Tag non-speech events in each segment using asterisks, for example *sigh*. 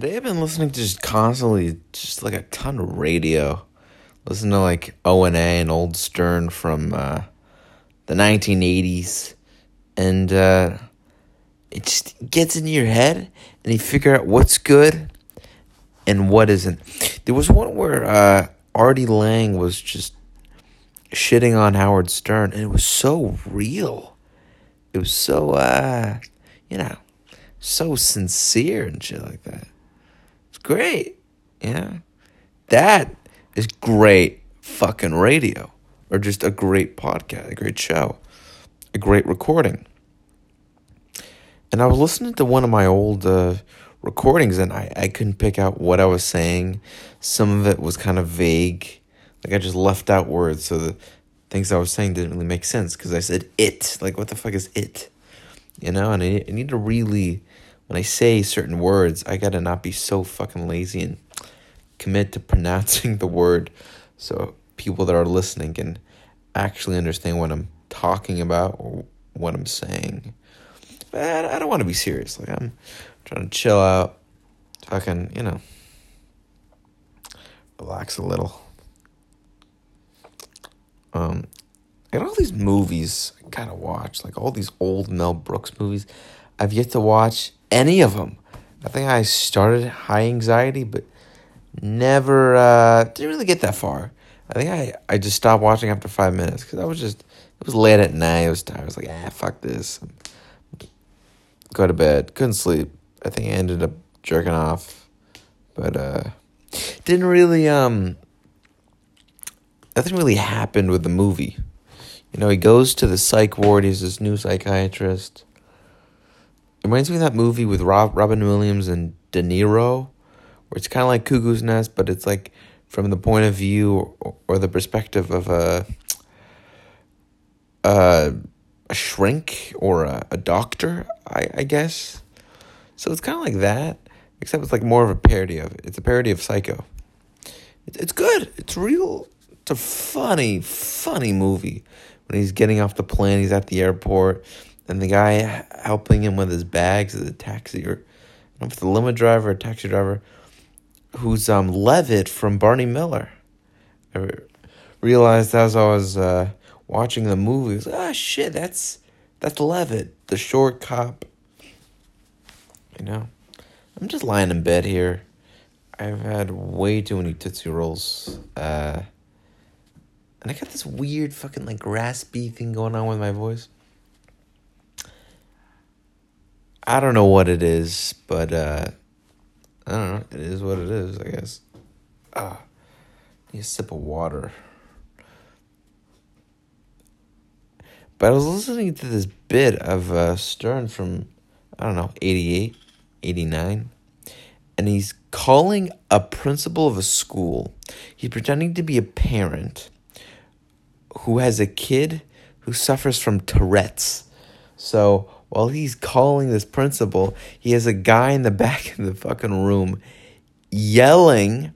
Today I've been listening to just constantly, just like a ton of radio. Listen to like O and A and Old Stern from uh, the 1980s, and uh, it just gets into your head, and you figure out what's good and what isn't. There was one where uh, Artie Lange was just shitting on Howard Stern, and it was so real. It was so, uh, you know, so sincere and shit like that. Great, Yeah. That is great fucking radio, or just a great podcast, a great show, a great recording. And I was listening to one of my old uh, recordings, and I, I couldn't pick out what I was saying. Some of it was kind of vague. Like I just left out words, so the things I was saying didn't really make sense because I said it. Like, what the fuck is it? You know, and I, I need to really, when I say certain words, I gotta not be so fucking lazy and commit to pronouncing the word so people that are listening can actually understand what I'm talking about or what I'm saying. But I don't want to be serious. Like, I'm trying to chill out, fucking, you know, relax a little. Um, got all these movies I gotta watch, like all these old Mel Brooks movies. I've yet to watch any of them. I think I started High Anxiety, but never uh, didn't really get that far. I think I, I just stopped watching after five minutes because I was just it was late at night. I was tired. I was like, ah, fuck this. Go to bed. Couldn't sleep. I think I ended up jerking off, but uh, didn't really um. Nothing really happened with the movie. You know, he goes to the psych ward. He's this new psychiatrist. Reminds me of that movie with Rob Robin Williams and De Niro, where it's kind of like Cuckoo's Nest, but it's like from the point of view or, or the perspective of a a, a shrink or a, a doctor, I, I guess. So it's kind of like that, except it's like more of a parody of it. It's a parody of Psycho. It, it's good. It's real. It's a funny, funny movie. When he's getting off the plane, he's at the airport, and the guy helping him with his bags is a taxi or I don't know if it's the limo driver or taxi driver who's um Levitt from Barney Miller. I realized as I was uh, watching the movie, was like, ah, shit, that's that's Levitt, the short cop. You know, I'm just lying in bed here. I've had way too many Tootsie Rolls. Uh, and I got this weird fucking like raspy thing going on with my voice. I don't know what it is, but uh, I don't know. It is what it is, I guess. Ah, need a sip of water. But I was listening to this bit of uh, Stern from, I don't know, 88, 89. And he's calling a principal of a school. He's pretending to be a parent who has a kid who suffers from Tourette's. So while he's calling this principal, he has a guy in the *laughs* back of the fucking room yelling,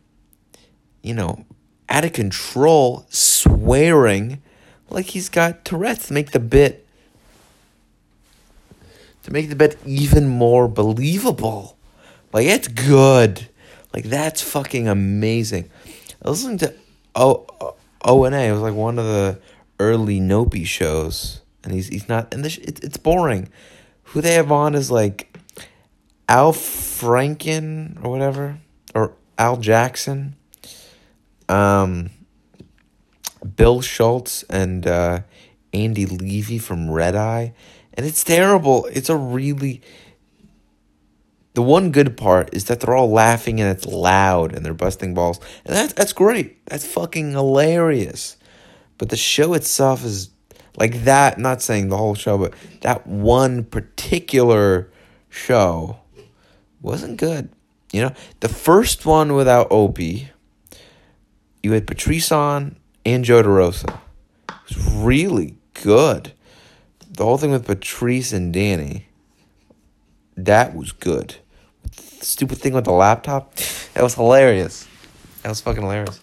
you know, out of control, swearing like he's got Tourette's to make the bit to make the bit even more believable. Like it's good. Like that's fucking amazing. I was listening to O O. It was like one of the early Nopi shows, and he's he's not. And this it's it's boring. Who they have on is like Al Franken or whatever, or Al Jackson. Um. Bill Schulz and uh, Andy Levy from Red Eye, and it's terrible. It's a really the one good part is that they're all laughing and it's loud and they're busting balls, and that's that's great. That's fucking hilarious. But the show itself is like that. Not saying the whole show, but that one particular show wasn't good. You know, the first one without Opie, you had Patrice on and Joe DeRosa. It was really good. The whole thing with Patrice and Danny, that was good. The stupid thing with the laptop, that was hilarious. That was fucking hilarious.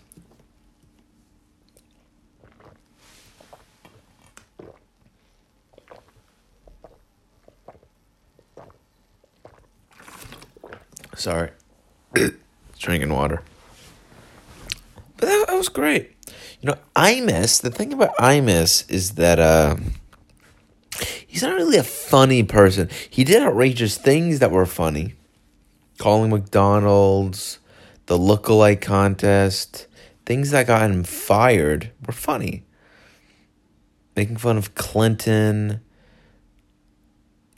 Sorry. Drinking water. But that, that was great. You know, Imus, the thing about Imus is that uh, he's not really a funny person. He did outrageous things that were funny. Calling McDonald's, the look-alike contest, things that got him fired were funny. Making fun of Clinton.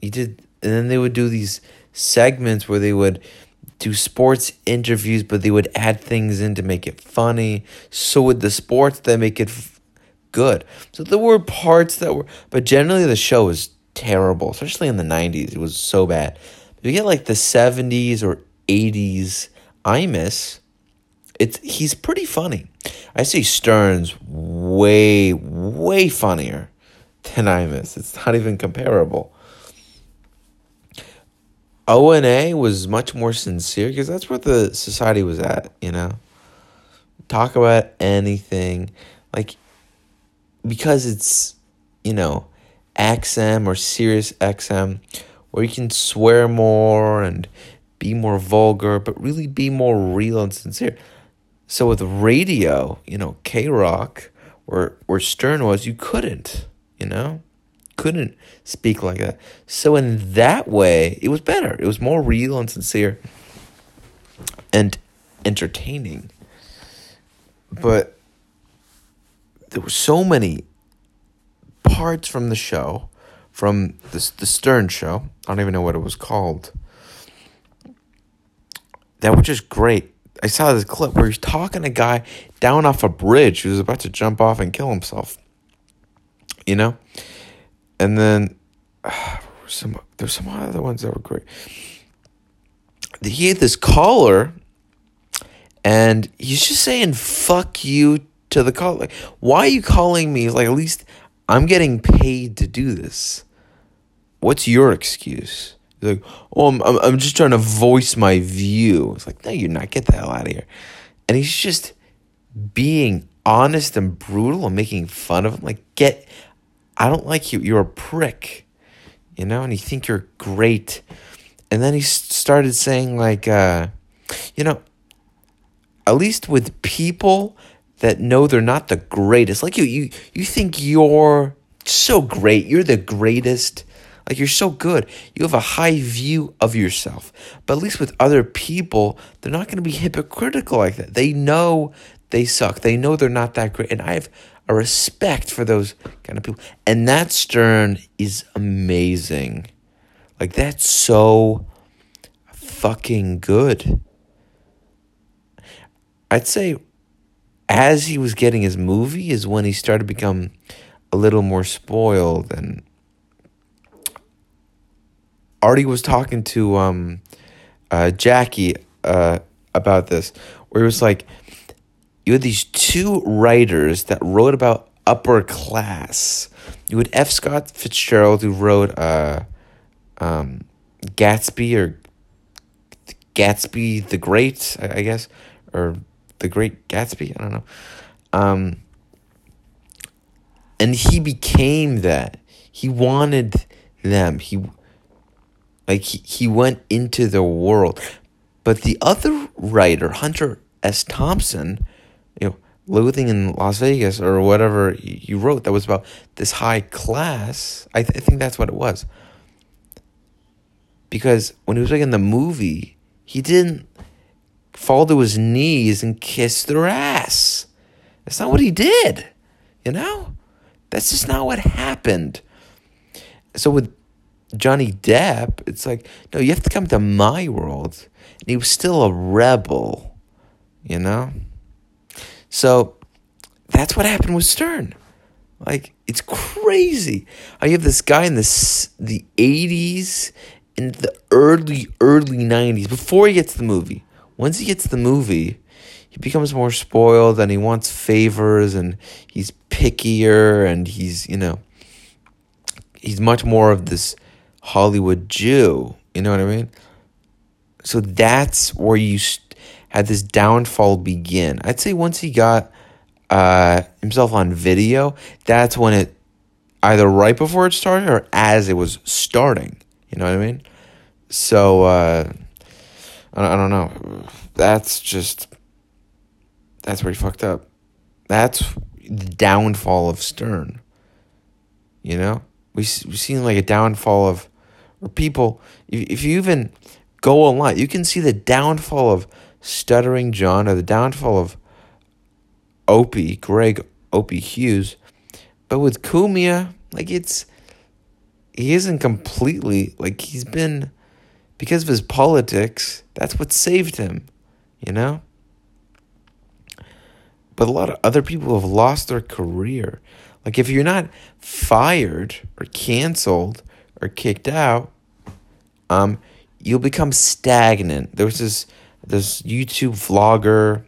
He did, and then they would do these segments where they would do sports interviews, but they would add things in to make it funny. So with the sports, they make it f- good. So there were parts that were, but generally the show was terrible, especially in the '90s. It was so bad. If you get like the '70s or '80s, Imus. It's he's pretty funny. I see Stern's way way funnier than Imus. It's not even comparable. O and A was much more sincere because that's where the society was at, you know. Talk about anything, like because it's you know XM or Sirius XM, where you can swear more and be more vulgar, but really be more real and sincere. So with radio, you know, K Rock, where where Stern was, you couldn't, you know couldn't speak like that. So in that way, it was better. It was more real and sincere and entertaining. But there were so many parts from the show, from the the Stern show. I don't even know what it was called. That was just great. I saw this clip where he's talking to a guy down off a bridge who was about to jump off and kill himself. You know? And then *sighs* uh, some there's some other ones that were great. He had this caller, and he's just saying "fuck you" to the caller. Like, why are you calling me? Like, at least I'm getting paid to do this. What's your excuse? He's like, oh, I'm, I'm just trying to voice my view. It's like, no, you're not. Get the hell out of here. And he's just being honest and brutal and making fun of him. Like, get I don't like you. You're a prick, you know, and you think you're great. And then he started saying, like, uh, you know, at least with people that know they're not the greatest, like you, you, you think you're so great, you're the greatest. Like you're so good. You have a high view of yourself. But at least with other people, they're not going to be hypocritical like that. They know they suck. They know they're not that great. And I have a respect for those kind of people. And that Stern is amazing. Like that's so fucking good. I'd say as he was getting his movie is when he started to become a little more spoiled and Artie was talking to um, uh, Jackie uh, about this, where he was like, you had these two writers that wrote about upper class. You had F. Scott Fitzgerald who wrote uh, um, Gatsby or Gatsby the Great, I guess, or the Great Gatsby. I don't know. Um, and he became that. He wanted them. He like he, he went into the world. But the other writer, Hunter S. Thompson, Loathing in Las Vegas or whatever you wrote that was about this high class. I, th- I think that's what it was. Because when he was making the movie, he didn't fall to his knees and kiss their ass. That's not what he did. You know? That's just not what happened. So with Johnny Depp, it's like, no, you have to come to my world. And he was still a rebel, you know? So that's what happened with Stern. Like it's crazy. I have this guy in the the eighties in the early early nineties before he gets the movie. Once he gets the movie, he becomes more spoiled and he wants favors and he's pickier and he's you know he's much more of this Hollywood Jew. You know what I mean? So that's where you. Had this downfall begin. I'd say once he got uh, himself on video, that's when it either right before it started or as it was starting. You know what I mean? So uh, I, don't know. That's just that's pretty fucked up. That's the downfall of Stern. You know, we we've seen like a downfall of or people. If if you even go online, you can see the downfall of stuttering John or the downfall of Opie Greg Opie Hughes. But with Cumia, like it's he isn't completely like he's been because of his politics, that's what saved him, you know? But a lot of other people have lost their career. Like if you're not fired or canceled or kicked out, um, you'll become stagnant. There was this this YouTube vlogger,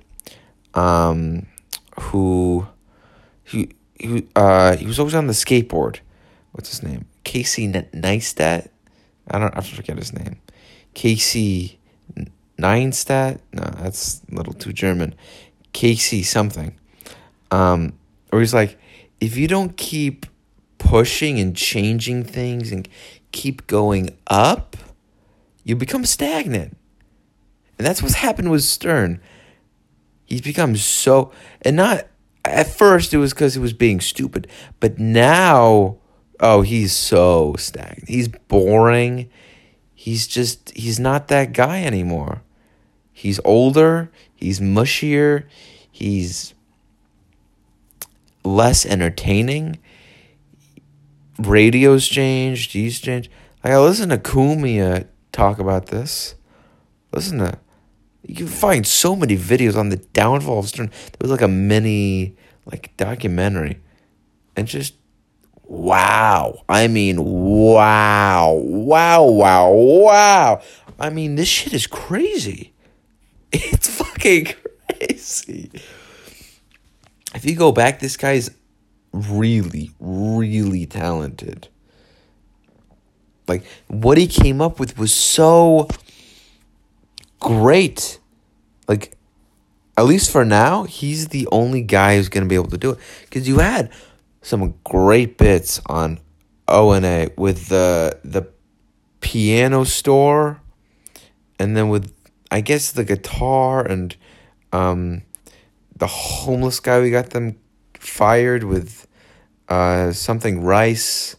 um, who, he he uh he was always on the skateboard. What's his name? Casey Neistat. I don't. I forget his name. Casey Neistat. No, that's a little too German. Casey something. Um, or he's like, if you don't keep pushing and changing things and keep going up, you become stagnant. And that's what's happened with Stern. He's become so, and not at first it was because he was being stupid, but now, oh, he's so stagnant. He's boring. He's just, he's not that guy anymore. He's older, he's mushier, he's less entertaining. Radio's changed, he's changed. Like I listen to Cumia talk about this. Listen to you can find so many videos on the downfall of Stern. There was like a mini like documentary. And just wow. I mean wow. Wow, wow, wow. I mean this shit is crazy. *laughs* It's fucking crazy. If you go back, this guy's really, really talented. Like what he came up with was so great. Like at least for now, he's the only guy who's going to be able to do it cuz you had some great bits on O&A with the the piano store and then with I guess the guitar and um the homeless guy we got them fired with uh something rice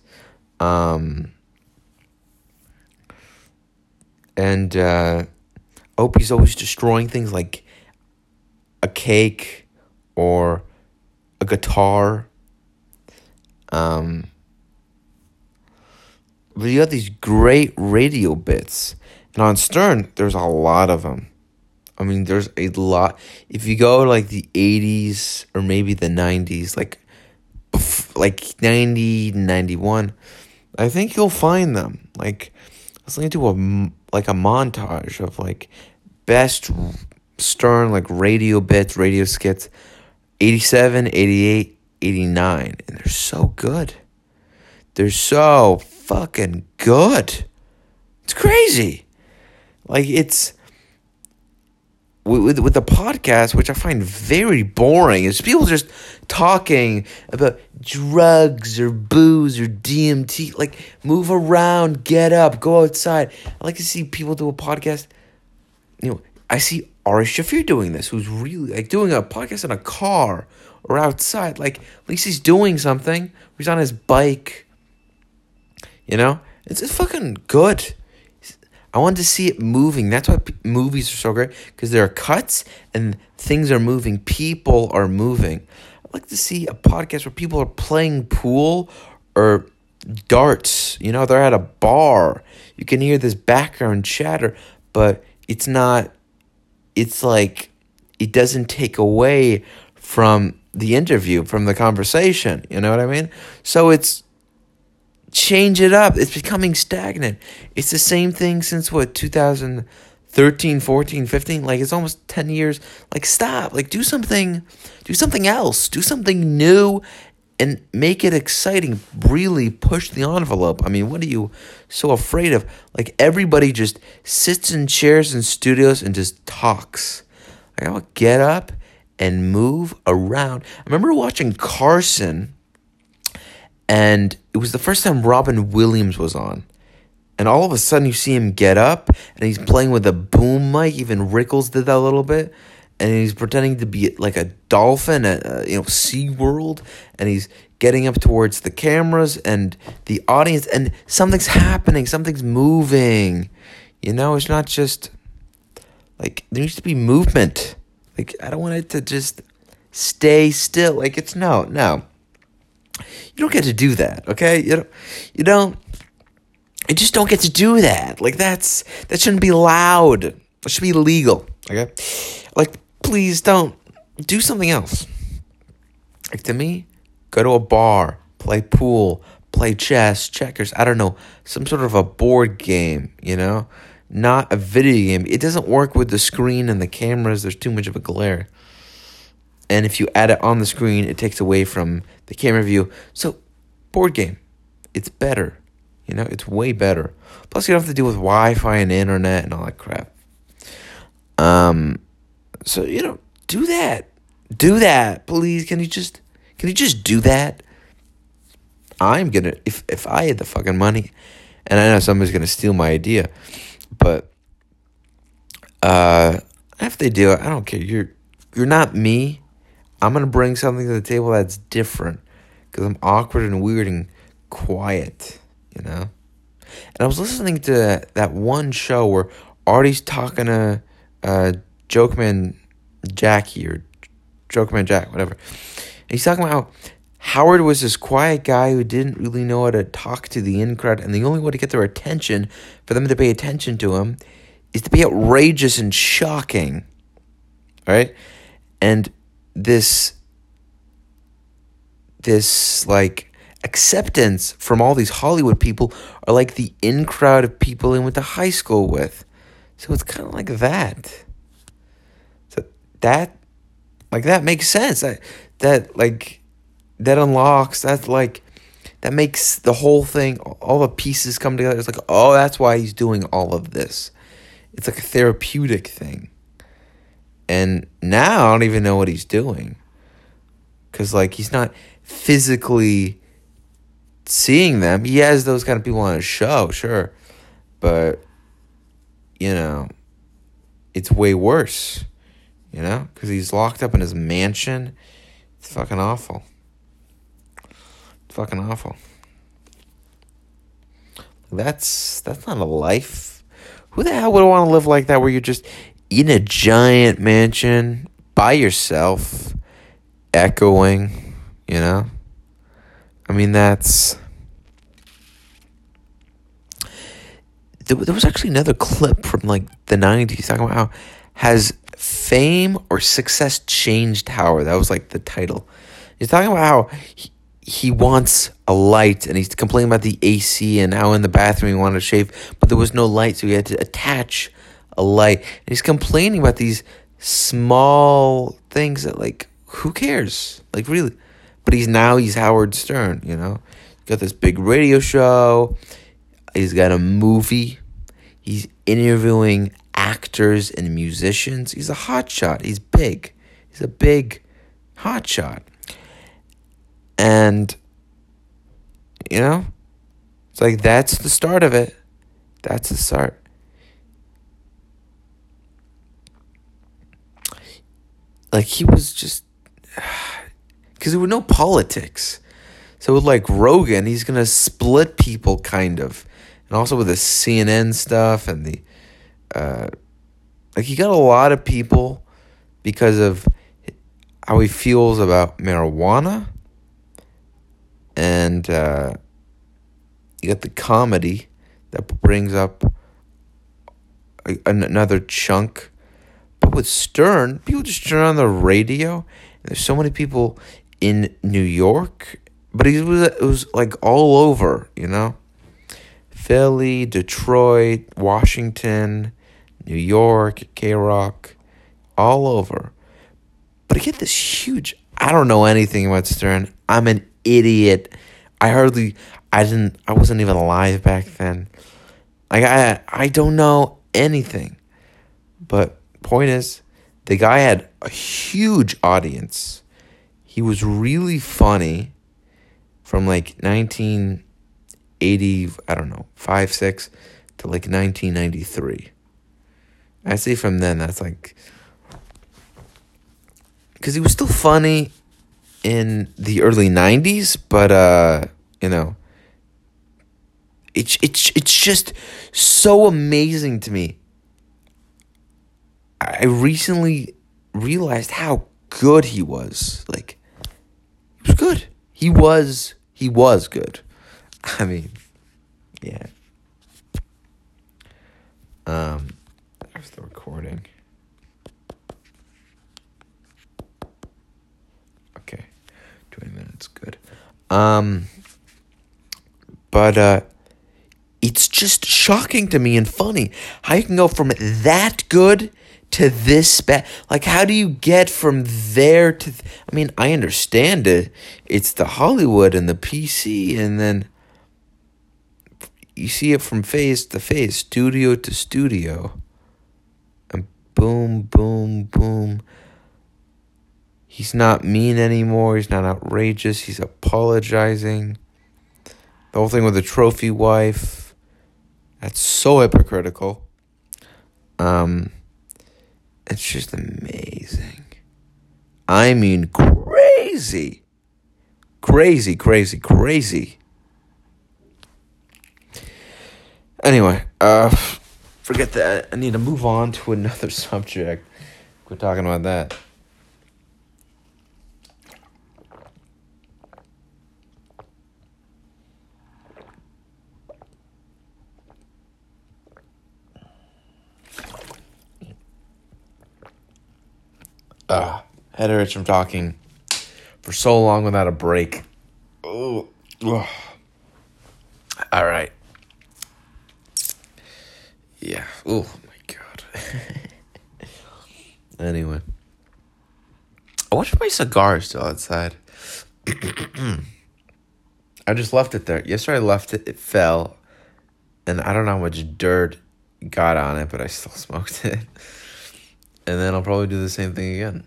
um and uh, Opie's always destroying things like a cake or a guitar. Um, but you got these great radio bits, and on Stern, there's a lot of them. I mean, there's a lot. If you go like the '80s or maybe the '90s, like like 90, 91, I think you'll find them. Like listening to a like a montage of like best Stern like radio bits, radio skits, 87, 88, 89. And they're so good. They're so fucking good. It's crazy. Like it's with with the podcast, which I find very boring, is people just talking about drugs or booze or DMT. Like move around, get up, go outside. I like to see people do a podcast. You know, I see Ari Shaffir doing this, who's really like doing a podcast in a car or outside. Like at least he's doing something. He's on his bike. You know, it's, it's fucking good. I wanted to see it moving. That's why p- movies are so great because there are cuts and things are moving. People are moving. I like to see a podcast where people are playing pool or darts. You know, they're at a bar. You can hear this background chatter, but it's not. It's like it doesn't take away from the interview, from the conversation. You know what I mean? So it's change it up. It's becoming stagnant. It's the same thing since what 2013, 14, 15, like it's almost 10 years. Like stop. Like do something do something else. Do something new and make it exciting. Really push the envelope. I mean, what are you so afraid of? Like everybody just sits in chairs in studios and just talks. Like I'll get up and move around. I remember watching Carson and it was the first time Robin Williams was on, and all of a sudden you see him get up and he's playing with a boom mic. Even Rickles did that a little bit. And he's pretending to be like a dolphin at you know SeaWorld and he's getting up towards the cameras and the audience and something's happening, something's moving. You know, it's not just like there needs to be movement. Like I don't want it to just stay still. Like it's no, no. You don't get to do that, okay? You don't you don't you just don't get to do that. Like that's that shouldn't be allowed. It should be illegal. Okay? Like please don't do something else. Like to me, go to a bar, play pool, play chess, checkers, I don't know, some sort of a board game, you know? Not a video game. It doesn't work with the screen and the cameras. There's too much of a glare. And if you add it on the screen, it takes away from the camera view. So, board game, it's better. You know, it's way better. Plus, you don't have to deal with Wi-Fi and internet and all that crap. Um, so you know, do that. Do that, please. Can you just can you just do that? I'm gonna if if I had the fucking money, and I know somebody's gonna steal my idea, but uh, if they do, I don't care. You're you're not me. I'm gonna bring something to the table that's different because I'm awkward and weird and quiet you know? And I was listening to that one show where Artie's talking to uh, Jokeman Jackie or Jokeman Jack, whatever. And he's talking about how Howard was this quiet guy who didn't really know how to talk to the in crowd, and the only way to get their attention, for them to pay attention to him, is to be outrageous and shocking. Right? And this this like acceptance from all these Hollywood people are like the in crowd of people he went to high school with. So it's kind of like that. So that, like that makes sense. That that like that unlocks. That's like that makes the whole thing. All the pieces come together. It's like oh, that's why he's doing all of this. It's like a therapeutic thing. And now I don't even know what he's doing. Cause like he's not physically seeing them. He has those kind of people on his show, sure. But, you know, it's way worse, you know, because he's locked up in his mansion. It's fucking awful. It's fucking awful. That's that's not a life. Who the hell would want to live like that where you're just in a giant mansion by yourself, echoing, you know? I mean, that's. There, was actually another clip from like the 90s talking about how has fame or success changed Howard? That was like the title. He's talking about how he, he wants a light and he's complaining about the AC and how in the bathroom he wanted to shave, but there was no light, so he had to attach a light. And he's complaining about these small things that, like, who cares? Like, really? But he's now he's Howard Stern, you know. He's got this big radio show. He's got a movie. He's interviewing actors and musicians. He's a hotshot. He's big. He's a big hotshot. And you know, it's like that's the start of it. That's the start. Like he was just *sighs* because there were no politics. So with like Rogan, he's gonna split people kind of, and also with the CNN stuff and the, uh, like he got a lot of people because of how he feels about marijuana, and uh, you got the comedy that brings up another chunk. With Stern, people just turn on the radio, and there's so many people in New York, but he was it was like all over, you know. Philly, Detroit, Washington, New York, K Rock, all over. But I get this huge I don't know anything about Stern. I'm an idiot. I hardly I didn't I wasn't even alive back then. Like I I don't know anything. But point is the guy had a huge audience he was really funny from like 1980 I don't know, 5, 6 to like 1993. I say from then, that's like. Because he was still funny in the early 90s, but, uh, you know, it's, it's, it's just so amazing to me. I recently realized how good he was. Like, he was good. He was, he was good. *laughs* I mean, yeah. Um, there's the recording. Okay, twenty minutes, good. Um, but uh, it's just shocking to me and funny how you can go from that good to this bad. Like, how do you get from there to? Th- I mean, I understand it. It's the Hollywood and the PC, and then you see it from face to face, studio to studio. And boom, boom, boom. He's not mean anymore. He's not outrageous. He's apologizing. The whole thing with the trophy wife. That's so hypocritical. Um, it's just amazing. I mean, crazy. Crazy, crazy, crazy. Anyway, uh, forget that. I need to move on to another *laughs* subject. Quit talking about that. Ah, uh, head hurts from talking for so long without a break. Oh, all right. Yeah. Oh my god. *laughs* anyway. I wish my cigar is still outside. *clears throat* I just left it there. Yesterday I left it, it fell. And I don't know how much dirt got on it, but I still *laughs* smoked it. And then I'll probably do the same thing again.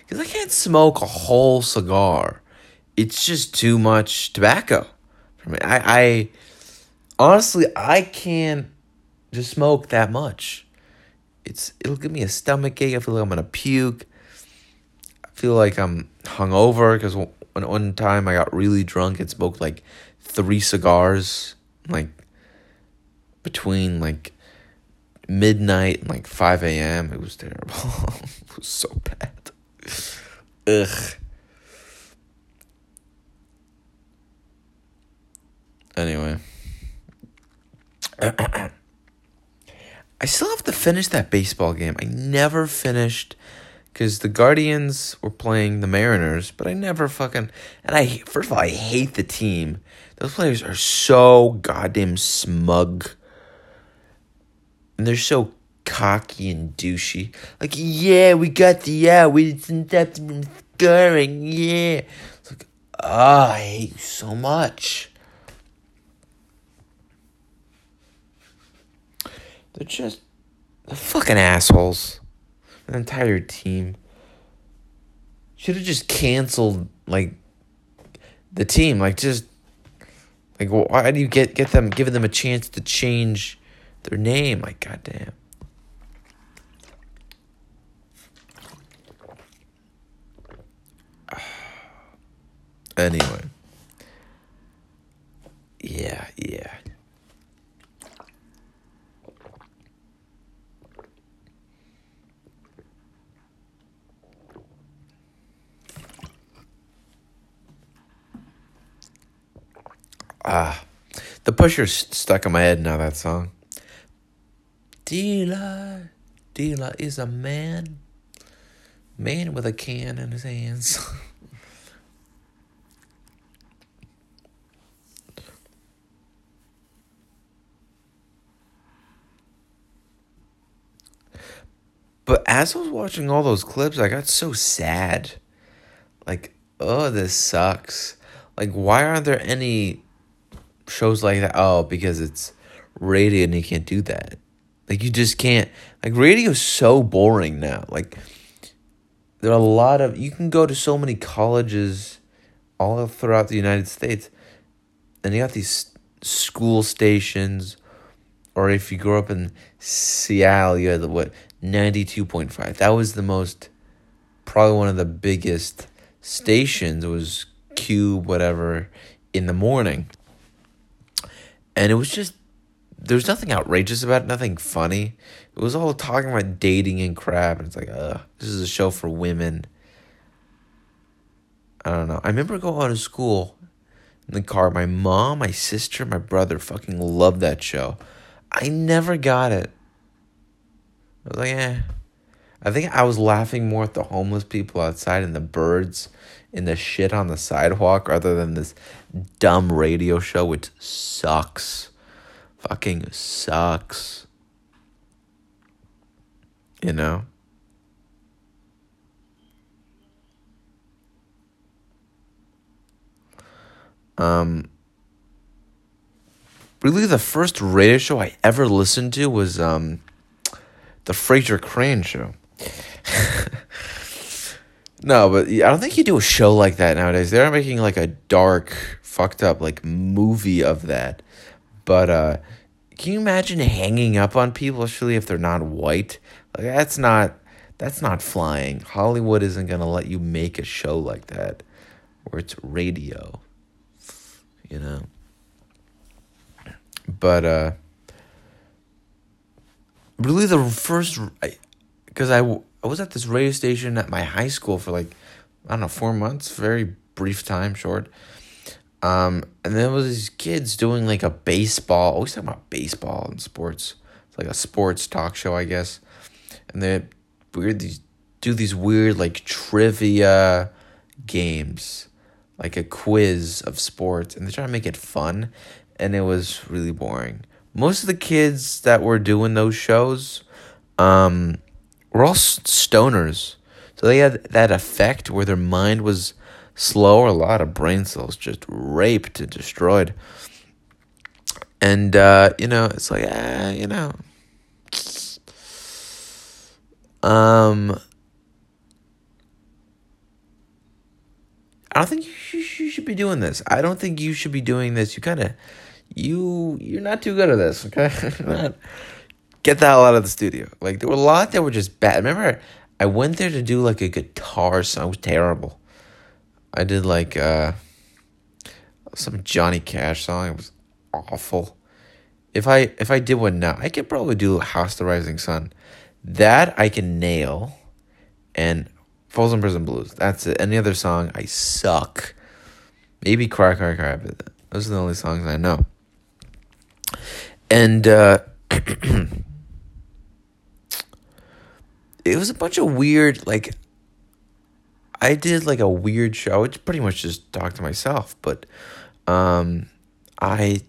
Because I can't smoke a whole cigar. It's just too much tobacco for me. I, I honestly, I can't just smoke that much. It's it'll give me a stomach ache. I feel like I'm gonna puke. I feel like I'm hungover because one one time I got really drunk and smoked like three cigars, like between like midnight and like five a.m. It was terrible. *laughs* it was so bad. Ugh. Anyway. *clears throat* I still have to finish that baseball game. I never finished because the Guardians were playing the Mariners, but I never fucking and I first of all I hate the team. Those players are so goddamn smug, and they're so cocky and douchey. Like, yeah, we got the out. We didn't have to scoring. Yeah, it's like, ah, oh, I hate you so much. They're just they're fucking assholes. The entire team should have just canceled like the team. Like just like why do you get get them giving them a chance to change their name? Like goddamn. *sighs* Anyway. Yeah, yeah. Ah, the pusher's stuck in my head now. That song. Dealer, dealer is a man, man with a can in his hands. *laughs* But as I was watching all those clips, I got so sad. Like, oh, this sucks. Like, why aren't there any shows like that. Oh, because it's radio and you can't do that. Like you just can't. Like radio is so boring now. Like there are a lot of you can go to so many colleges all throughout the United States and you got these school stations, or if you grew up in Seattle, you had the what ninety two point five. That was the most, probably one of the biggest stations. Was KUBE, whatever, in the morning, and it was just there was nothing outrageous about it, nothing funny. It was all talking about dating and crap, and it's like, uh, this is a show for women. I don't know. I remember going to school in the car. My mom, my sister, my brother fucking loved that show. I never got it. I was like, eh. I think I was laughing more at the homeless people outside and the birds and the shit on the sidewalk rather than this dumb radio show, which sucks. Fucking sucks. You know? Um, really, the first radio show I ever listened to was um, the Frasier Crane show. *laughs* no, but I don't think you do a show like that nowadays. They're making like a dark, fucked up like movie of that. But uh, can you imagine hanging up on people, especially if they're not white? Like that's not that's not flying. Hollywood isn't gonna let you make a show like that, where it's radio you know. But uh really the first because I, I, I was at this radio station at my high school for like I don't know 4 months, very brief time, short. Um and then there was these kids doing like a baseball, always talking about baseball and sports. It's like a sports talk show, I guess. And they weird these do these weird like trivia games like a quiz of sports and they try to make it fun and it was really boring. Most of the kids that were doing those shows um, were all stoners. So they had that effect where their mind was slow or a lot of brain cells just raped and destroyed. And uh, you know, it's like, ah, you know. Um I don't think you, you should be doing this. I don't think you should be doing this. You kind of, you you're not too good at this. Okay, *laughs* get the hell out of the studio. Like there were a lot that were just bad. Remember, I went there to do like a guitar song. It was terrible. I did like uh, some Johnny Cash song. It was awful. If I if I did one now, I could probably do House the Rising Sun. That I can nail, and Folsom Prison Blues. That's it. Any other song, I suck. Maybe Cry Cry Cry, but those are the only songs I know. And uh, *clears throat* it was a bunch of weird, like, I did like a weird show. It's pretty much just talk to myself, but um, I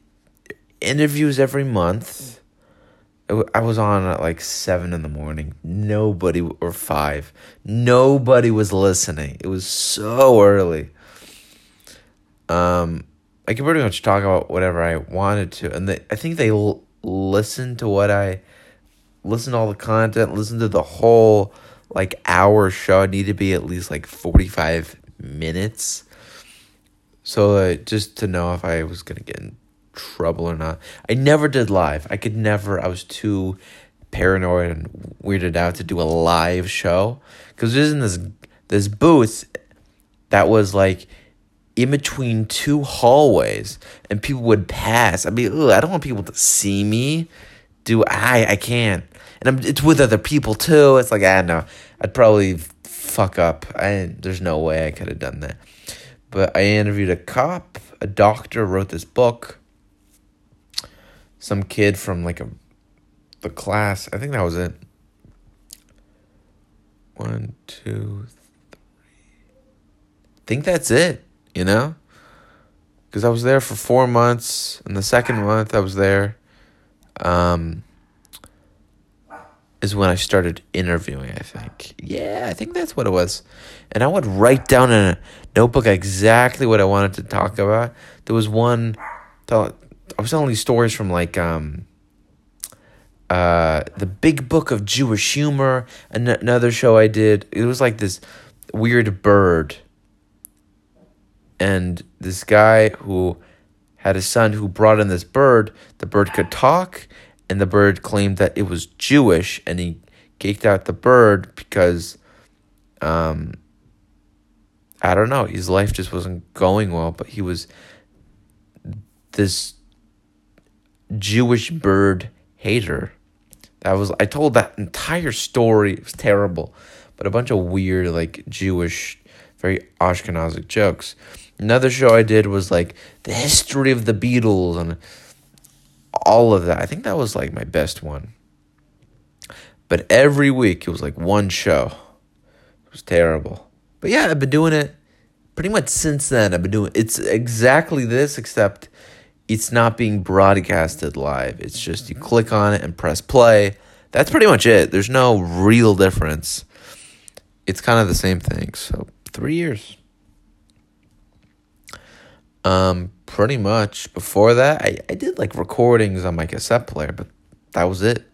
interviews every month I was on at like seven in the morning. Nobody or five. Nobody was listening. It was so early. Um, I could pretty much talk about whatever I wanted to, and they, I think they l- listened to what I listened to all the content, listened to the whole like hour show. It needed to be at least like forty five minutes. So uh, just to know if I was gonna get in trouble or not. I never did live. I could never. I was too paranoid and weirded out to do a live show because there's in this this booth that was like in between two hallways and people would pass. I mean, ugh, I don't want people to see me. Do I? I can't. And I'm, it's with other people too. It's like I don't know. I'd probably fuck up. I there's no way I could have done that. But I interviewed a cop, a doctor, wrote this book some kid from like a the class. I think that was it. One, two, three. I think that's it. You know, because I was there for four months, and the second month I was there, um, is when I started interviewing. I think. Yeah, I think that's what it was, and I would write down in a notebook exactly what I wanted to talk about. There was one. I was telling these stories from like um, uh, the Big Book of Jewish Humor, an- another show I did. It was like this weird bird, and this guy who had a son who brought in this bird. The bird could talk, and the bird claimed that it was Jewish, and he geeked out the bird because, um, I don't know, his life just wasn't going well, but he was this Jewish bird hater. That was I told that entire story. It was terrible, but a bunch of weird like Jewish, very Ashkenazic jokes. Another show I did was like the history of the Beatles and all of that. I think that was like my best one. But every week it was like one show. It was terrible. But yeah, I've been doing it pretty much since then. I've been doing it's exactly this except it's not being broadcasted live. It's just you click on it and press play. That's pretty much it. There's no real difference. It's kind of the same thing. So, 3 years. Um, pretty much before that, I, I did like recordings on my cassette player, but that was it.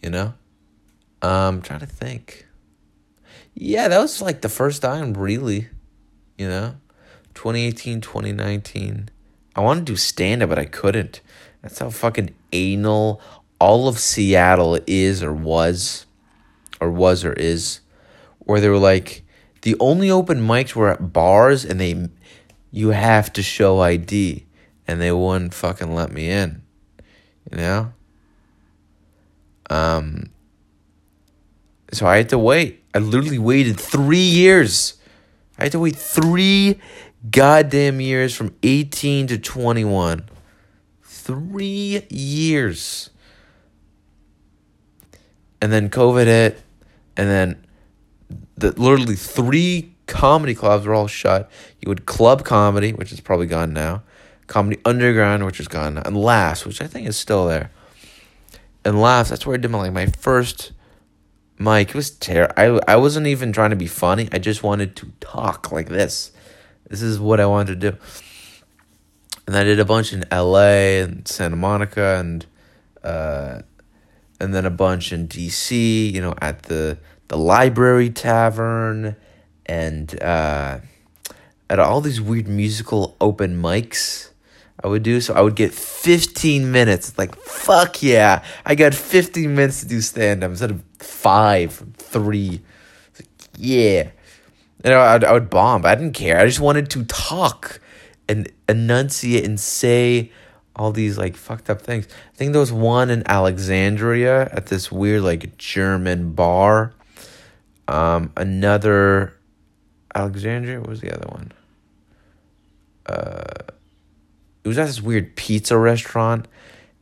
You know? Um, I'm trying to think. Yeah, that was like the first time, really. You know? 2018, 2019. I wanted to do stand up, but I couldn't. That's how fucking anal all of Seattle is or was. Or was or is. Where they were like, the only open mics were at bars and they you have to show ID. And they wouldn't fucking let me in. You know? Um, so I had to wait. I literally waited three years. I had to wait three goddamn years from 18 to 21. Three years. And then COVID hit. And then the literally three comedy clubs were all shut. You had Club Comedy, which is probably gone now, Comedy Underground, which is gone now, and Laughs, which I think is still there. And Laughs, that's where I did my like my first mic. It was terrible. I I wasn't even trying to be funny. I just wanted to talk like this. This is what I wanted to do. And I did a bunch in L.A. and Santa Monica and. Uh, and then a bunch in DC, you know, at the the Library Tavern and uh, at all these weird musical open mics I would do. So I would get 15 minutes. Like, fuck yeah. I got 15 minutes to do stand up instead of five, three. Like, yeah. You know, I'd, I would bomb, I didn't care. I just wanted to talk and enunciate and say all these like fucked up things. I think there was one in Alexandria at this weird like German bar. Um, another Alexandria. What was the other one? Uh, it was at this weird pizza restaurant.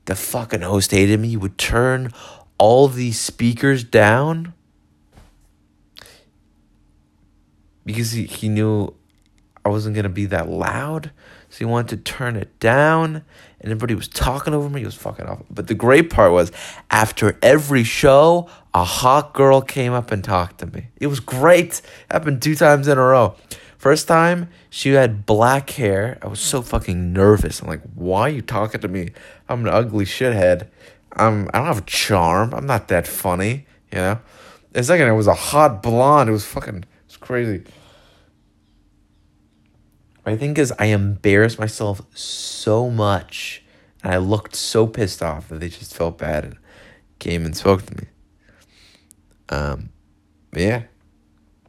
The fucking host hated me. He would turn all these speakers down because he, he knew I wasn't gonna be that loud. So he wanted to turn it down, and everybody was talking over me. It was fucking awful. But the great part was, after every show, a hot girl came up and talked to me. It was great. Happened two times in a row. First time, she had black hair. I was so fucking nervous. I'm like, why are you talking to me? I'm an ugly shithead. I'm I don't have charm. I'm not that funny, you know. The second, it was a hot blonde. It was fucking. it's crazy. I think is I embarrassed myself so much and I looked so pissed off that they just felt bad and came and spoke to me. Um, yeah,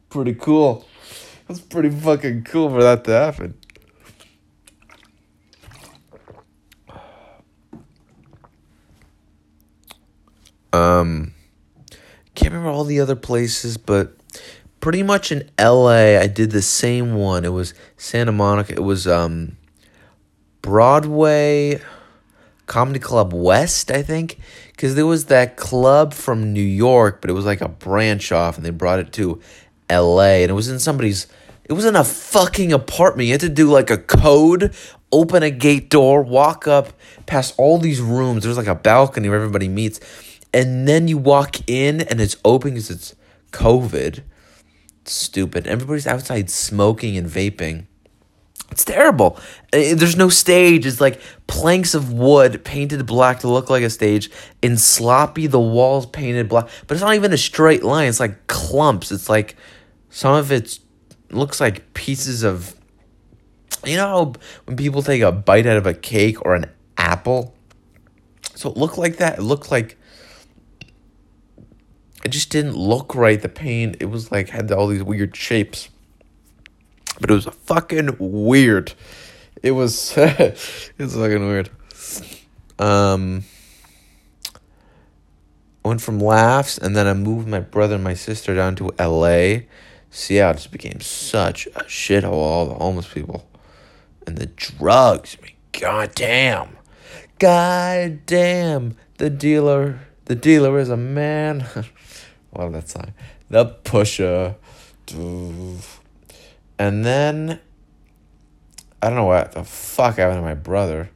pretty cool. That's pretty fucking cool for that to happen. Um, can't remember all the other places, but pretty much in LA, I did the same one. It was Santa Monica. It was um Broadway Comedy Club West, I think, because there was that club from New York, but it was like a branch off, and they brought it to L.A. and it was in somebody's. It was in a fucking apartment. You had to do like a code, open a gate door, walk up past all these rooms. There's like a balcony where everybody meets, and then you walk in, and it's open because it's COVID stupid. Everybody's outside smoking and vaping. It's terrible. Uh, there's no stage. It's like planks of wood painted black to look like a stage. and sloppy, the walls painted black. But it's not even a straight line. It's like clumps. It's like some of it looks like pieces of You know when people take a bite out of a cake or an apple? So it looked like that. It looked like it just didn't look right. The pain, it was like had all these weird shapes. But it was fucking weird. It was *laughs* it was fucking weird. Um I went from laughs and then I moved my brother and my sister down to LA. see Seattle just became such a shithole, all the homeless people. And the drugs. I mean, god damn. God damn. The dealer the dealer is a man. *laughs* Love that song. The pusher. And then I don't know what the fuck happened to my brother,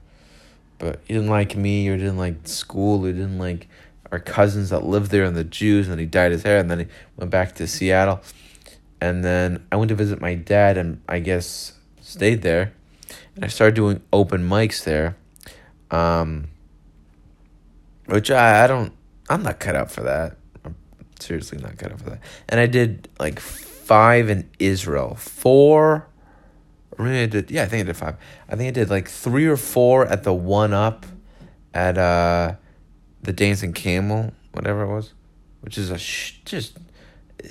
but he didn't like me or didn't like school or didn't like our cousins that lived there and the Jews and he dyed his hair and then he went back to Seattle. And then I went to visit my dad and I guess stayed there. And I started doing open mics there. Um which I, I don't I'm not cut out for that. Seriously not cut out for that. And I did like five in Israel. Four or maybe I did yeah, I think I did five. I think I did like three or four at the one up at uh the Dancing Camel, whatever it was, which is a sh- just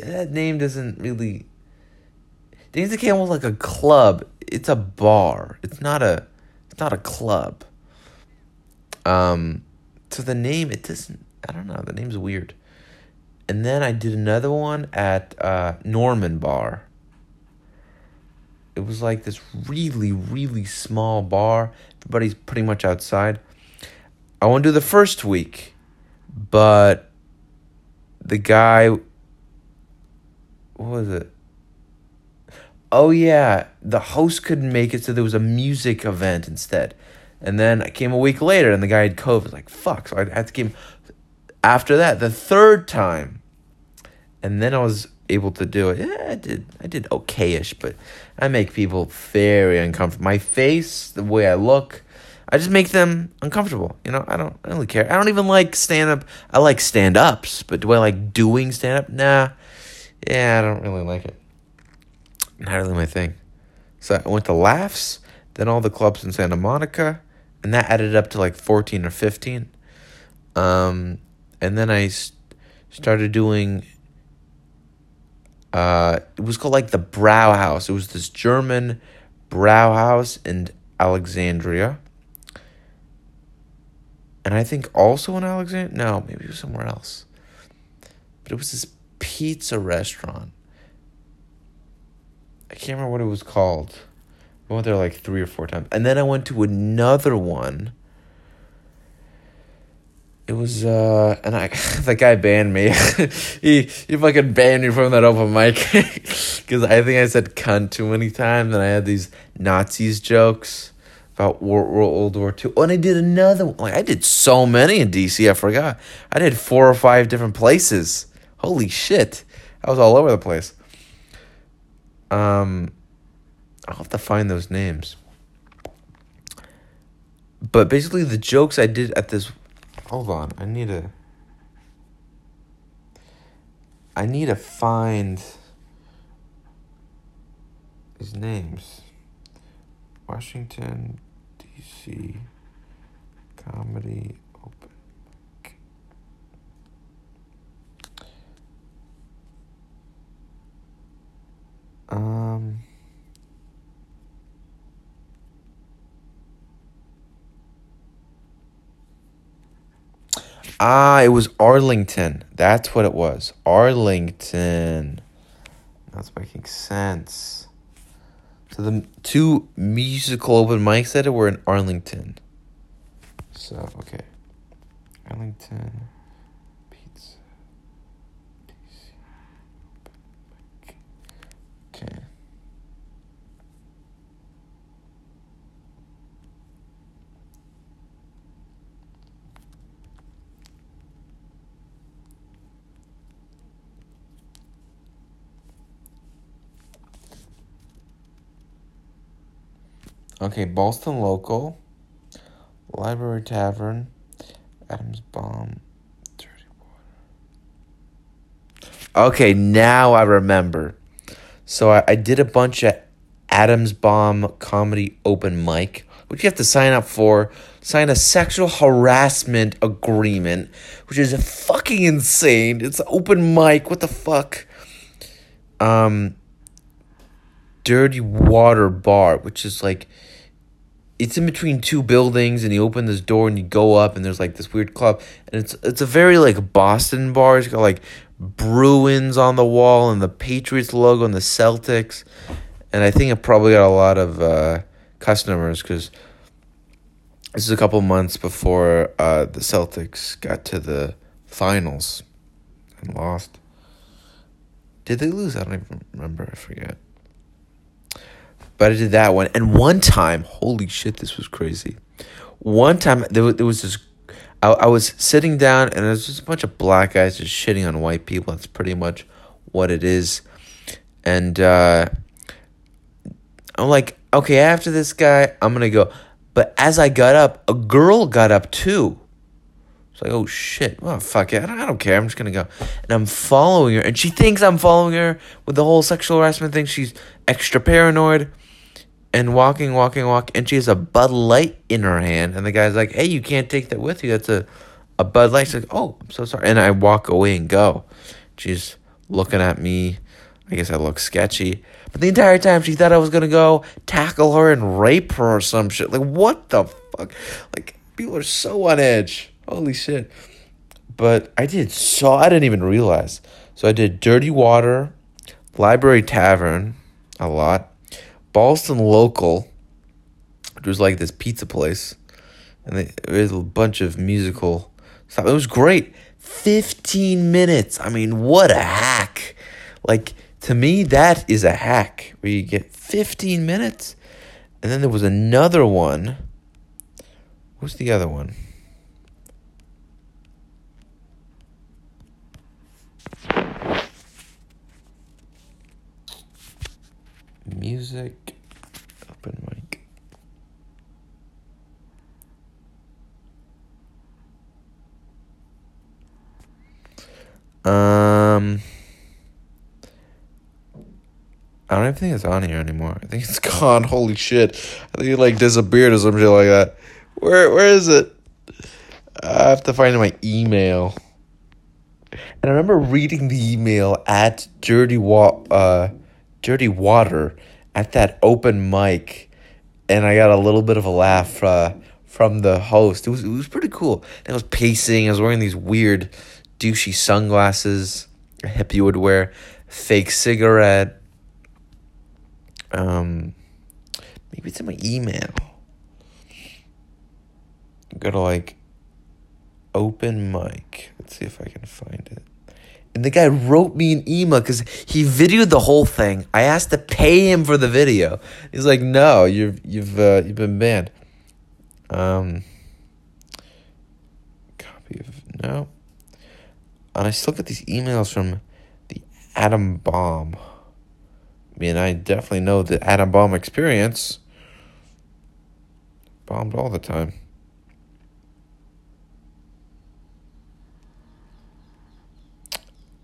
that name doesn't really. Dancing Camel like a club. It's a bar. It's not a. It's not a club. Um, so the name it doesn't. I don't know. The name's weird. And then I did another one at uh, Norman Bar. It was like this really, really small bar. Everybody's pretty much outside. I want to do the first week, but the guy, what was it? Oh yeah, the host couldn't make it, so there was a music event instead. And then I came a week later, and the guy had COVID. I was like, fuck. So I had to come after that the third time, and then I was able to do it. Yeah, I did. I did okayish, but I make people very uncomfortable. My face, the way I look I just make them uncomfortable. You know, I don't, I don't really care. I don't even like stand up. I like stand ups, but do I like doing stand up? Nah. Yeah, I don't really like it. Not really my thing. So I went to Laughs, then all the clubs in Santa Monica, and that added up to like 14 or 15. Um, and then I started doing, uh, it was called like the Brauhaus. It was this German Brauhaus in Alexandria and I think also in Alexandria. No, maybe it was somewhere else. But it was this pizza restaurant. I can't remember what it was called. I went there like three or four times. And then I went to another one. It was uh and I *laughs* that guy banned me. *laughs* he he fucking banned me from that open mic *laughs* cuz I think I said cunt too many times and I had these Nazis jokes about World War II. Oh, and I did another one. Like I did so many in DC, I forgot. I did four or five different places. Holy shit. I was all over the place. Um I'll have to find those names. But basically the jokes I did at this hold on, I need to I need to find his names. Washington, DC Comedy Open Um. Ah, it was Arlington. That's what it was. Arlington. That's making sense. So the two musical open mics that were in Arlington. So okay, Arlington pizza. Okay. Okay, Boston Local, Library Tavern, Adams Bomb, Dirty Water. Okay, now I remember. So I, I did a bunch of Adams Bomb Comedy Open Mic, which you have to sign up for. Sign a sexual harassment agreement, which is fucking insane. It's open mic. What the fuck? Um, Dirty Water Bar, which is like it's in between two buildings and you open this door and you go up and there's like this weird club and it's it's a very like Boston bar. It's got like Bruins on the wall and the Patriots logo and the Celtics. And I think it probably got a lot of uh, customers because this is a couple months before uh, the Celtics got to the finals and lost. Did they lose? I don't even remember. I forget. But I did that one. And one time, holy shit, this was crazy. One time, there, there was this. I, I was sitting down, and there was just a bunch of black guys just shitting on white people. That's pretty much what it is. And uh, I'm like, okay, after this guy, I'm going to go. But as I got up, a girl got up too. It's like, oh shit, oh fuck it, I don't, I don't care. I'm just gonna go, and I'm following her, and she thinks I'm following her with the whole sexual harassment thing. She's extra paranoid and walking, walking, walking, and she has a Bud Light in her hand, and the guy's like, "Hey, you can't take that with you. That's a, a Bud Light." She's like, "Oh, I'm so sorry," and I walk away and go. She's looking at me. I guess I look sketchy, but the entire time she thought I was gonna go tackle her and rape her or some shit. Like, what the fuck? Like, people are so on edge. Holy shit! But I did so I didn't even realize. So I did Dirty Water, Library Tavern, a lot. Boston Local, which was like this pizza place, and they, there was a bunch of musical stuff. It was great. 15 minutes. I mean, what a hack. Like, to me, that is a hack where you get 15 minutes. And then there was another one. What's the other one? Music open mic um I don't even think it's on here anymore. I think it's *laughs* gone. Holy shit. I think it like disappeared or some shit like that. Where where is it? I have to find my email. And I remember reading the email at Dirty Wa- uh Dirty Water at that open mic, and I got a little bit of a laugh uh, from the host. It was it was pretty cool. I was pacing. I was wearing these weird, douchey sunglasses a hippie would wear, fake cigarette. Um, maybe it's in my email. Go to like open mic. Let's see if I can find it. And the guy wrote me an email because he videoed the whole thing. I asked to pay him for the video. He's like, "No, you've you've uh, you've been banned." Um, copy of no. And I still get these emails from the Atom Bomb. I mean, I definitely know the Atom Bomb experience. Bombed all the time.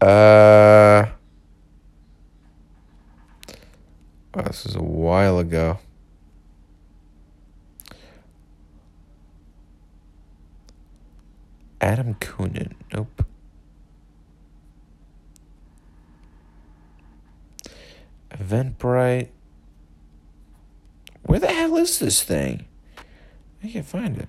Uh, oh, this is a while ago. Adam Coonan. Nope. Eventbrite. Where the hell is this thing? I can't find it.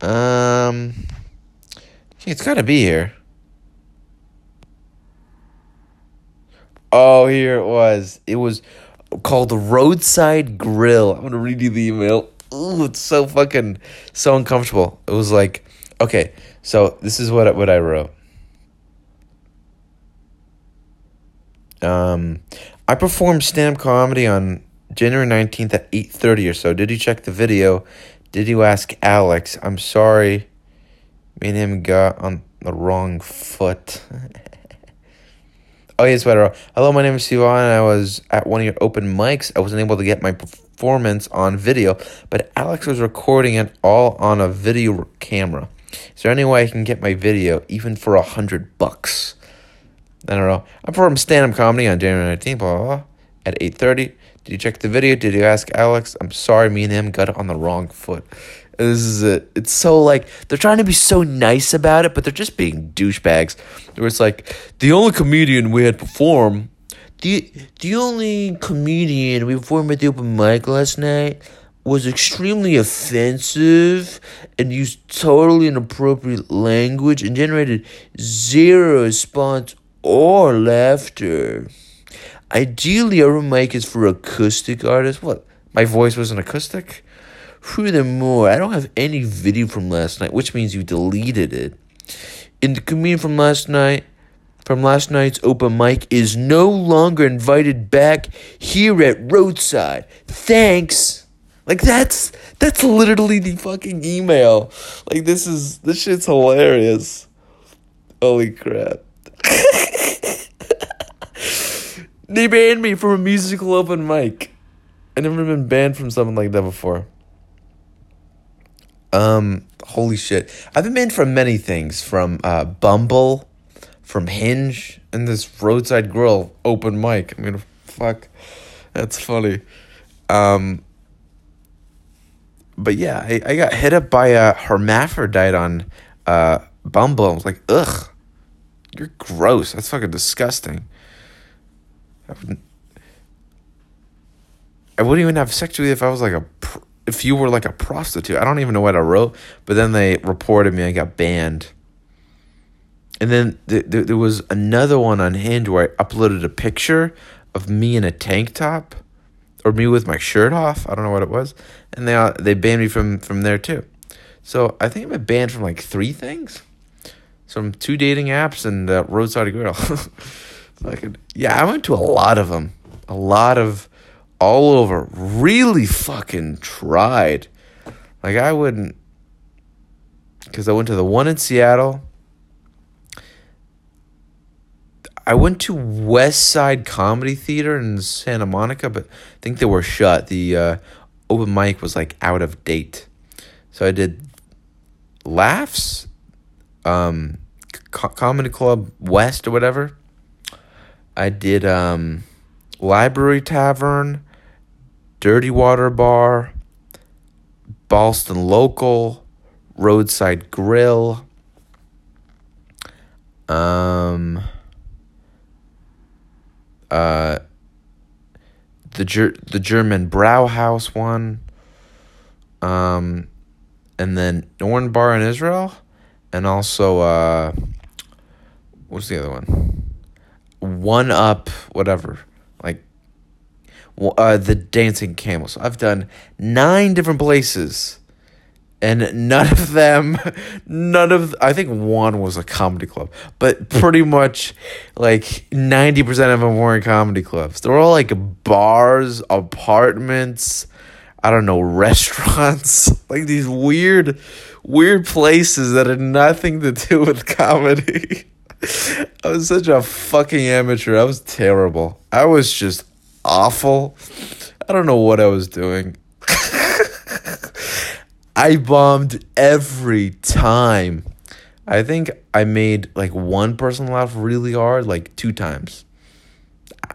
Um, it's got to be here. Oh, here it was. It was called the Roadside Grill. I'm gonna read you the email. Ooh, it's so fucking so uncomfortable. It was like, okay, so this is what what I wrote. Um, I performed stand comedy on January nineteenth at eight thirty or so. Did you check the video? Did you ask Alex? I'm sorry. Me and him got on the wrong foot. *laughs* oh, yes, better. Hello, my name is Sivan. I was at one of your open mics. I wasn't able to get my performance on video, but Alex was recording it all on a video camera. Is there any way I can get my video even for a hundred bucks? I don't know. I perform stand-up comedy on January 19th, blah, blah, blah, at 8.30. Did you check the video? Did you ask Alex? I'm sorry, me and him got it on the wrong foot. This is it. It's so like they're trying to be so nice about it, but they're just being douchebags. Where it's like the only comedian we had perform, the the only comedian we performed at the open mic last night was extremely offensive and used totally inappropriate language and generated zero response or laughter. Ideally, our mic is for acoustic artists. What? My voice was an acoustic? Furthermore, I don't have any video from last night, which means you deleted it. And the comedian from last night, from last night's open mic, is no longer invited back here at Roadside. Thanks. Like that's that's literally the fucking email. Like this is this shit's hilarious. Holy crap. *laughs* they banned me from a musical open mic. I never been banned from something like that before. Um, holy shit. I've been banned from many things, from uh, Bumble, from Hinge, and this roadside grill open mic. I mean, fuck, that's funny. Um, but yeah, I, I got hit up by a hermaphrodite on uh, Bumble. I was like, ugh, you're gross. That's fucking disgusting. I wouldn't, I wouldn't even have sex with you if I was like a if you were like a prostitute. I don't even know what I wrote, but then they reported me. I got banned. And then th- th- there was another one on Hinge where I uploaded a picture of me in a tank top, or me with my shirt off. I don't know what it was, and they uh, they banned me from from there too. So I think been banned from like three things, from two dating apps and uh, roadside grill. *laughs* like, yeah, I went to a lot of them, a lot of all over. Really fucking tried. Like I wouldn't, because I went to the one in Seattle. I went to West Side Comedy Theater in Santa Monica, but I think they were shut. The uh, open mic was like out of date, so I did laughs, um, Co- Comedy Club West or whatever. I did um, Library Tavern, Dirty Water Bar, Boston Local, Roadside Grill, um, uh, the Ger- the German Brauhaus one, um, and then Norn Bar in Israel, and also uh, what's the other one? One Up, whatever, like uh, the Dancing Camels. I've done nine different places, and none of them, *laughs* none of I think one was a comedy club, but pretty much like ninety percent of them weren't comedy clubs. they were all like bars, apartments. I don't know, *laughs* restaurants, *laughs* like these weird, weird places that had nothing to do with comedy. I was such a fucking amateur. I was terrible. I was just awful. I don't know what I was doing. *laughs* I bombed every time. I think I made like one person laugh really hard like two times.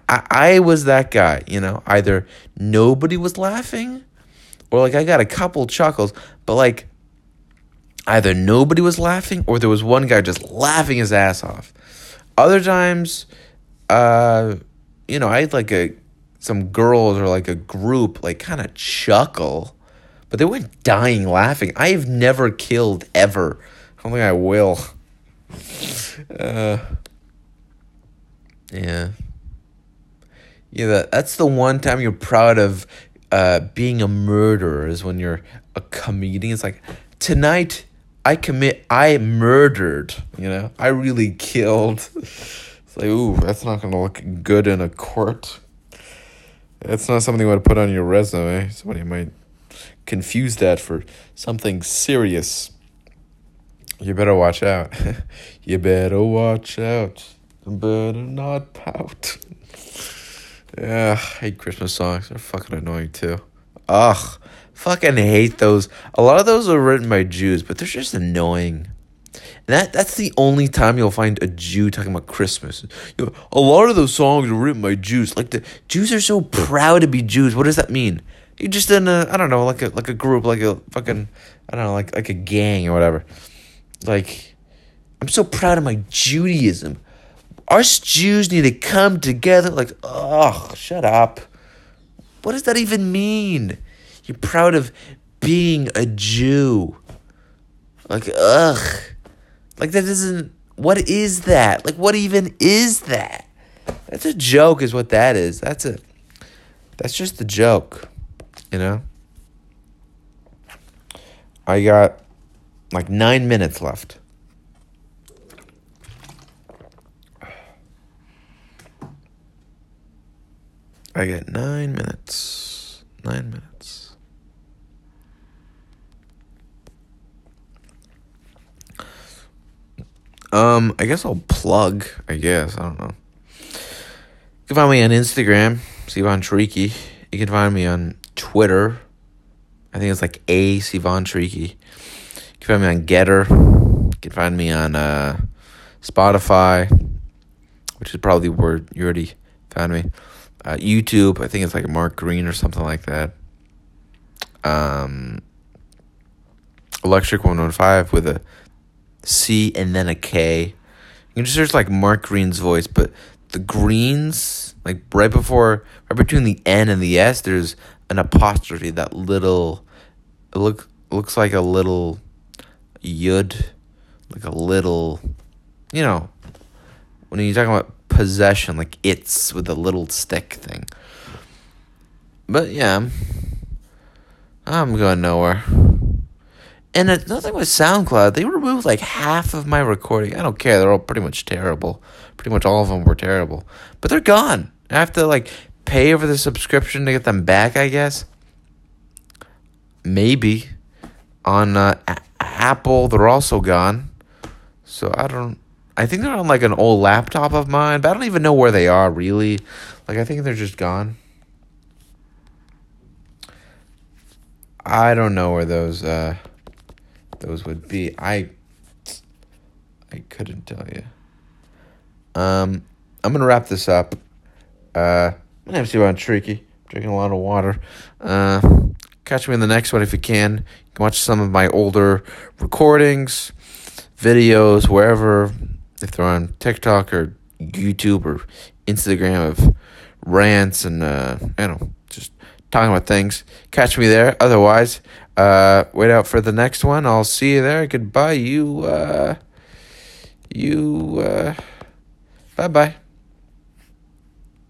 I, I was that guy, you know, either nobody was laughing or like I got a couple chuckles, but like either nobody was laughing or there was one guy just laughing his ass off. Other times, uh, you know, I had like a some girls or like a group like kind of chuckle, but they weren't dying laughing. I have never killed ever. I don't think I will. Uh, yeah. Yeah, that, that's the one time you're proud of uh, being a murderer is when you're a comedian. It's like, tonight I commit, I murdered, you know? I really killed. It's like, ooh, that's not going to look good in a court. That's not something you want to put on your resume. Somebody might confuse that for something serious. You better watch out. *laughs* you better watch out. Better not pout. yeah, I hate Christmas songs. They're fucking annoying too. Ugh, Fucking hate those. A lot of those are written by Jews, but they're just annoying. And that that's the only time you'll find a Jew talking about Christmas. You know, a lot of those songs are written by Jews. Like the Jews are so proud to be Jews. What does that mean? You're just in a I don't know, like a like a group, like a fucking I don't know, like like a gang or whatever. Like I'm so proud of my Judaism. Us Jews need to come together. Like, oh, shut up. What does that even mean? You're proud of being a Jew. Like, ugh. Like, that doesn't. What is that? Like, what even is that? That's a joke, is what that is. That's a. That's just a joke, you know? I got like nine minutes left. I get nine minutes. Nine minutes. Um, I guess I'll plug. I guess I don't know. You can find me on Instagram, Sivan Triki. You can find me on Twitter. I think it's like a Sivan Triki. You can find me on Gettr. You can find me on uh, Spotify, which is probably where you already found me uh, YouTube. I think it's like Mark Green or something like that. Um, Electric 115 with a C and then a K. You can just search like Mark Green's voice, but the greens, like right before, right between the N and the S, there's an apostrophe. That little, it look looks like a little yud, like a little, you know, when you're talking about possession, like it's with a little stick thing. But yeah, I'm going nowhere. And another thing with SoundCloud, they removed like half of my recording. I don't care; they're all pretty much terrible. Pretty much all of them were terrible, but they're gone. I have to like pay for the subscription to get them back. I guess. Maybe on uh, a- Apple, they're also gone. So I don't. I think they're on like an old laptop of mine, but I don't even know where they are really. Like I think they're just gone. I don't know where those uh those would be. I I couldn't tell you. Um I'm gonna wrap this up. Uh my Ivan Triki. Drinking a lot of water. Uh catch me in the next one if you can. You can watch some of my older recordings, videos, wherever if they're on TikTok or YouTube or Instagram of rants and uh, I don't know, just talking about things. Catch me there. Otherwise, uh, wait out for the next one. I'll see you there. Goodbye. You, uh, you, uh, bye bye.